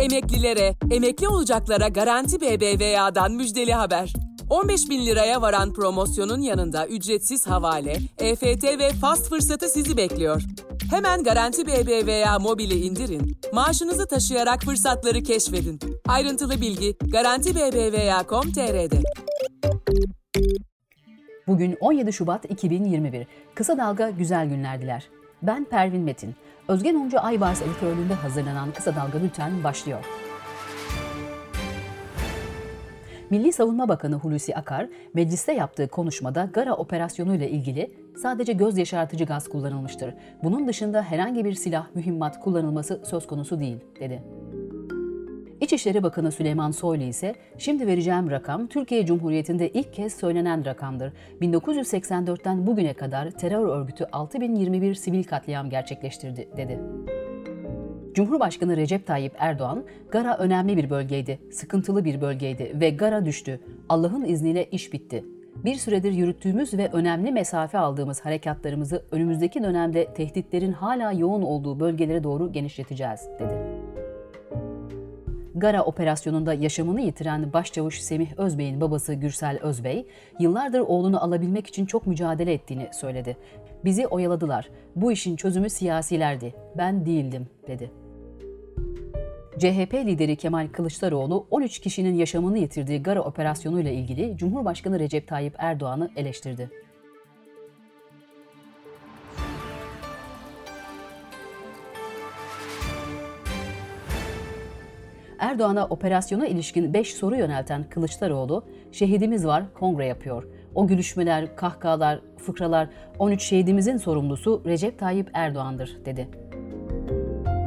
Emeklilere, emekli olacaklara Garanti BBVA'dan müjdeli haber. 15 bin liraya varan promosyonun yanında ücretsiz havale, EFT ve fast fırsatı sizi bekliyor. Hemen Garanti BBVA mobili indirin, maaşınızı taşıyarak fırsatları keşfedin. Ayrıntılı bilgi garantibbva.com.tr'de. Bugün 17 Şubat 2021. Kısa Dalga güzel günler diler. Ben Pervin Metin. Özgen Oncu Aybars editörlüğünde hazırlanan Kısa Dalga Bülten başlıyor. Milli Savunma Bakanı Hulusi Akar, mecliste yaptığı konuşmada Gara operasyonuyla ilgili sadece göz yaşartıcı gaz kullanılmıştır. Bunun dışında herhangi bir silah, mühimmat kullanılması söz konusu değil, dedi. İçişleri Bakanı Süleyman Soylu ise şimdi vereceğim rakam Türkiye Cumhuriyeti'nde ilk kez söylenen rakamdır. 1984'ten bugüne kadar terör örgütü 6021 sivil katliam gerçekleştirdi dedi. Cumhurbaşkanı Recep Tayyip Erdoğan, Gara önemli bir bölgeydi, sıkıntılı bir bölgeydi ve Gara düştü. Allah'ın izniyle iş bitti. Bir süredir yürüttüğümüz ve önemli mesafe aldığımız harekatlarımızı önümüzdeki dönemde tehditlerin hala yoğun olduğu bölgelere doğru genişleteceğiz, dedi. Gara operasyonunda yaşamını yitiren Başçavuş Semih Özbey'in babası Gürsel Özbey, yıllardır oğlunu alabilmek için çok mücadele ettiğini söyledi. Bizi oyaladılar. Bu işin çözümü siyasilerdi. Ben değildim, dedi. CHP lideri Kemal Kılıçdaroğlu 13 kişinin yaşamını yitirdiği Gara operasyonuyla ilgili Cumhurbaşkanı Recep Tayyip Erdoğan'ı eleştirdi. Erdoğan'a operasyona ilişkin 5 soru yönelten Kılıçdaroğlu, şehidimiz var, kongre yapıyor. O gülüşmeler, kahkahalar, fıkralar 13 şehidimizin sorumlusu Recep Tayyip Erdoğan'dır, dedi.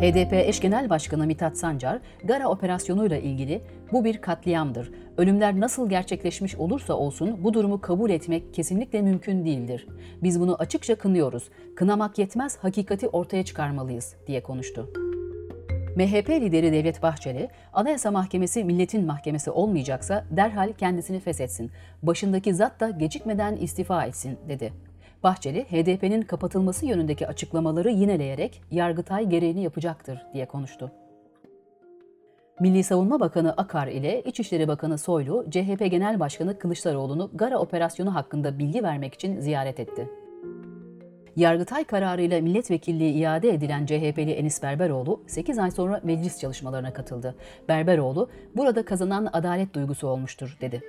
HDP eş genel başkanı Mithat Sancar, Gara operasyonuyla ilgili bu bir katliamdır. Ölümler nasıl gerçekleşmiş olursa olsun bu durumu kabul etmek kesinlikle mümkün değildir. Biz bunu açıkça kınıyoruz. Kınamak yetmez, hakikati ortaya çıkarmalıyız diye konuştu. MHP lideri Devlet Bahçeli, Anayasa Mahkemesi milletin mahkemesi olmayacaksa derhal kendisini feshetsin. Başındaki zat da gecikmeden istifa etsin dedi. Bahçeli, HDP'nin kapatılması yönündeki açıklamaları yineleyerek Yargıtay gereğini yapacaktır diye konuştu. Milli Savunma Bakanı Akar ile İçişleri Bakanı Soylu, CHP Genel Başkanı Kılıçdaroğlu'nu Gara operasyonu hakkında bilgi vermek için ziyaret etti. Yargıtay kararıyla milletvekilliği iade edilen CHP'li Enis Berberoğlu 8 ay sonra meclis çalışmalarına katıldı. Berberoğlu, burada kazanan adalet duygusu olmuştur dedi.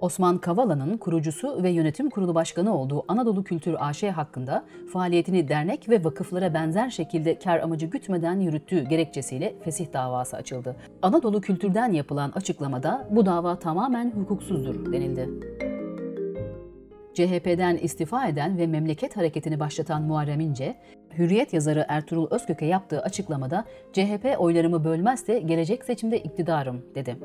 Osman Kavala'nın kurucusu ve yönetim kurulu başkanı olduğu Anadolu Kültür AŞ hakkında faaliyetini dernek ve vakıflara benzer şekilde kar amacı gütmeden yürüttüğü gerekçesiyle fesih davası açıldı. Anadolu Kültür'den yapılan açıklamada bu dava tamamen hukuksuzdur denildi. CHP'den istifa eden ve memleket hareketini başlatan Muharrem İnce, Hürriyet yazarı Ertuğrul Özkök'e yaptığı açıklamada CHP oylarımı bölmezse gelecek seçimde iktidarım dedi.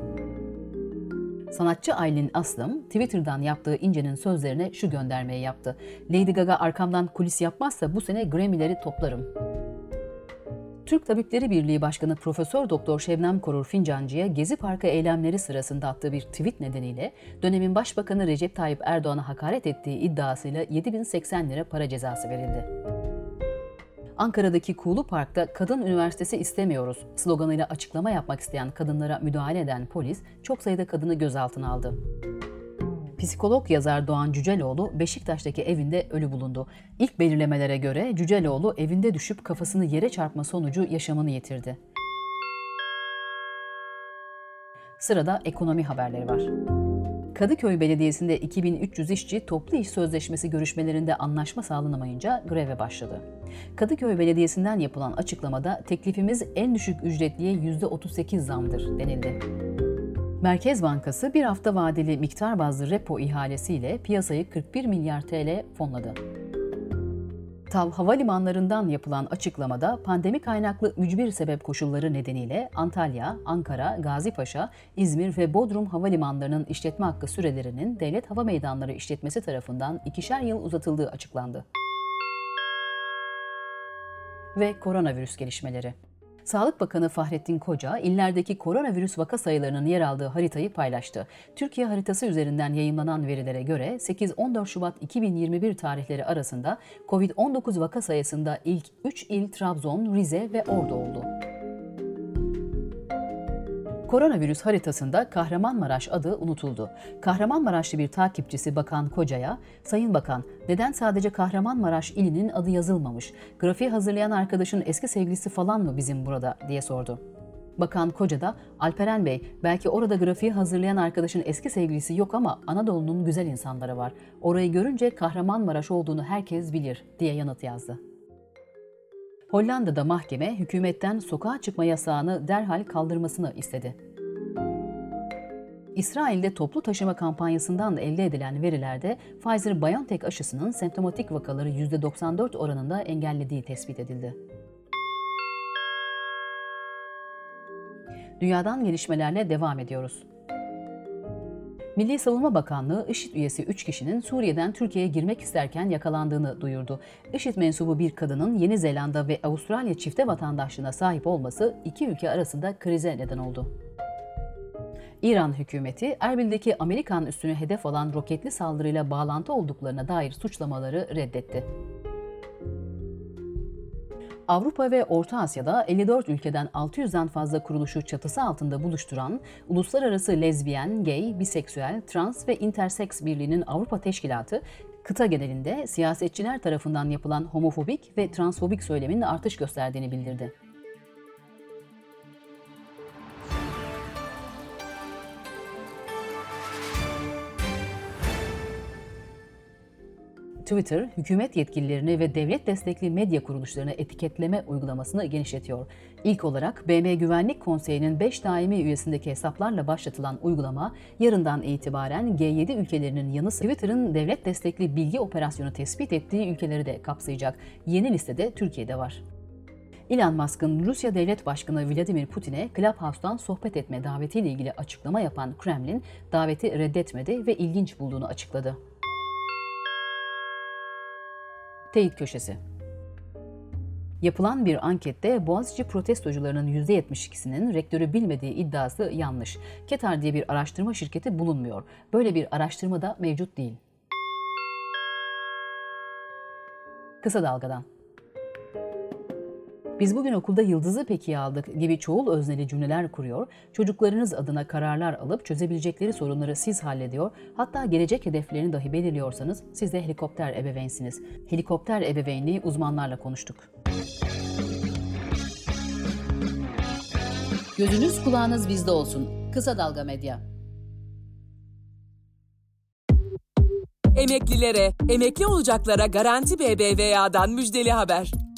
Sanatçı Aylin Aslım, Twitter'dan yaptığı İnce'nin sözlerine şu göndermeyi yaptı. Lady Gaga arkamdan kulis yapmazsa bu sene Grammy'leri toplarım. Türk Tabipleri Birliği Başkanı Profesör Doktor Şebnem Korur Fincancı'ya Gezi Parkı eylemleri sırasında attığı bir tweet nedeniyle dönemin Başbakanı Recep Tayyip Erdoğan'a hakaret ettiği iddiasıyla 7080 lira para cezası verildi. Ankara'daki Kuğulu Park'ta kadın üniversitesi istemiyoruz sloganıyla açıklama yapmak isteyen kadınlara müdahale eden polis çok sayıda kadını gözaltına aldı. Psikolog yazar Doğan Cüceloğlu Beşiktaş'taki evinde ölü bulundu. İlk belirlemelere göre Cüceloğlu evinde düşüp kafasını yere çarpma sonucu yaşamını yitirdi. Sırada ekonomi haberleri var. Kadıköy Belediyesi'nde 2300 işçi toplu iş sözleşmesi görüşmelerinde anlaşma sağlanamayınca greve başladı. Kadıköy Belediyesi'nden yapılan açıklamada teklifimiz en düşük ücretliye %38 zamdır denildi. Merkez Bankası bir hafta vadeli miktar bazlı repo ihalesiyle piyasayı 41 milyar TL fonladı. TAV havalimanlarından yapılan açıklamada pandemi kaynaklı mücbir sebep koşulları nedeniyle Antalya, Ankara, Gazipaşa, İzmir ve Bodrum havalimanlarının işletme hakkı sürelerinin Devlet Hava Meydanları işletmesi tarafından ikişer yıl uzatıldığı açıklandı. Ve koronavirüs gelişmeleri. Sağlık Bakanı Fahrettin Koca, illerdeki koronavirüs vaka sayılarının yer aldığı haritayı paylaştı. Türkiye haritası üzerinden yayınlanan verilere göre 8-14 Şubat 2021 tarihleri arasında COVID-19 vaka sayısında ilk 3 il Trabzon, Rize ve Ordu oldu. Koronavirüs haritasında Kahramanmaraş adı unutuldu. Kahramanmaraşlı bir takipçisi Bakan Koca'ya, "Sayın Bakan, neden sadece Kahramanmaraş ilinin adı yazılmamış? Grafiği hazırlayan arkadaşın eski sevgilisi falan mı bizim burada?" diye sordu. Bakan Koca da Alperen Bey belki orada grafiği hazırlayan arkadaşın eski sevgilisi yok ama Anadolu'nun güzel insanları var. Orayı görünce Kahramanmaraş olduğunu herkes bilir diye yanıt yazdı. Hollanda'da mahkeme hükümetten sokağa çıkma yasağını derhal kaldırmasını istedi. İsrail'de toplu taşıma kampanyasından elde edilen verilerde Pfizer-BioNTech aşısının semptomatik vakaları %94 oranında engellediği tespit edildi. Dünyadan gelişmelerle devam ediyoruz. Milli Savunma Bakanlığı IŞİD üyesi 3 kişinin Suriye'den Türkiye'ye girmek isterken yakalandığını duyurdu. IŞİD mensubu bir kadının Yeni Zelanda ve Avustralya çifte vatandaşlığına sahip olması iki ülke arasında krize neden oldu. İran hükümeti Erbil'deki Amerikan üssünü hedef alan roketli saldırıyla bağlantı olduklarına dair suçlamaları reddetti. Avrupa ve Orta Asya'da 54 ülkeden 600'den fazla kuruluşu çatısı altında buluşturan Uluslararası Lezbiyen, Gay, Biseksüel, Trans ve Interseks Birliği'nin Avrupa Teşkilatı, kıta genelinde siyasetçiler tarafından yapılan homofobik ve transfobik söylemin artış gösterdiğini bildirdi. Twitter, hükümet yetkililerini ve devlet destekli medya kuruluşlarını etiketleme uygulamasını genişletiyor. İlk olarak BM Güvenlik Konseyi'nin 5 daimi üyesindeki hesaplarla başlatılan uygulama, yarından itibaren G7 ülkelerinin yanı sıra Twitter'ın devlet destekli bilgi operasyonu tespit ettiği ülkeleri de kapsayacak. Yeni listede Türkiye'de var. Elon Musk'ın Rusya Devlet Başkanı Vladimir Putin'e Clubhouse'dan sohbet etme davetiyle ilgili açıklama yapan Kremlin, daveti reddetmedi ve ilginç bulduğunu açıkladı. Teyit Köşesi Yapılan bir ankette Boğaziçi protestocularının %72'sinin rektörü bilmediği iddiası yanlış. Ketar diye bir araştırma şirketi bulunmuyor. Böyle bir araştırma da mevcut değil. Kısa Dalgadan biz bugün okulda yıldızı peki aldık gibi çoğul özneli cümleler kuruyor, çocuklarınız adına kararlar alıp çözebilecekleri sorunları siz hallediyor, hatta gelecek hedeflerini dahi belirliyorsanız siz de helikopter ebeveynsiniz. Helikopter ebeveynliği uzmanlarla konuştuk. Gözünüz kulağınız bizde olsun. Kısa Dalga Medya. Emeklilere, emekli olacaklara Garanti BBVA'dan müjdeli haber.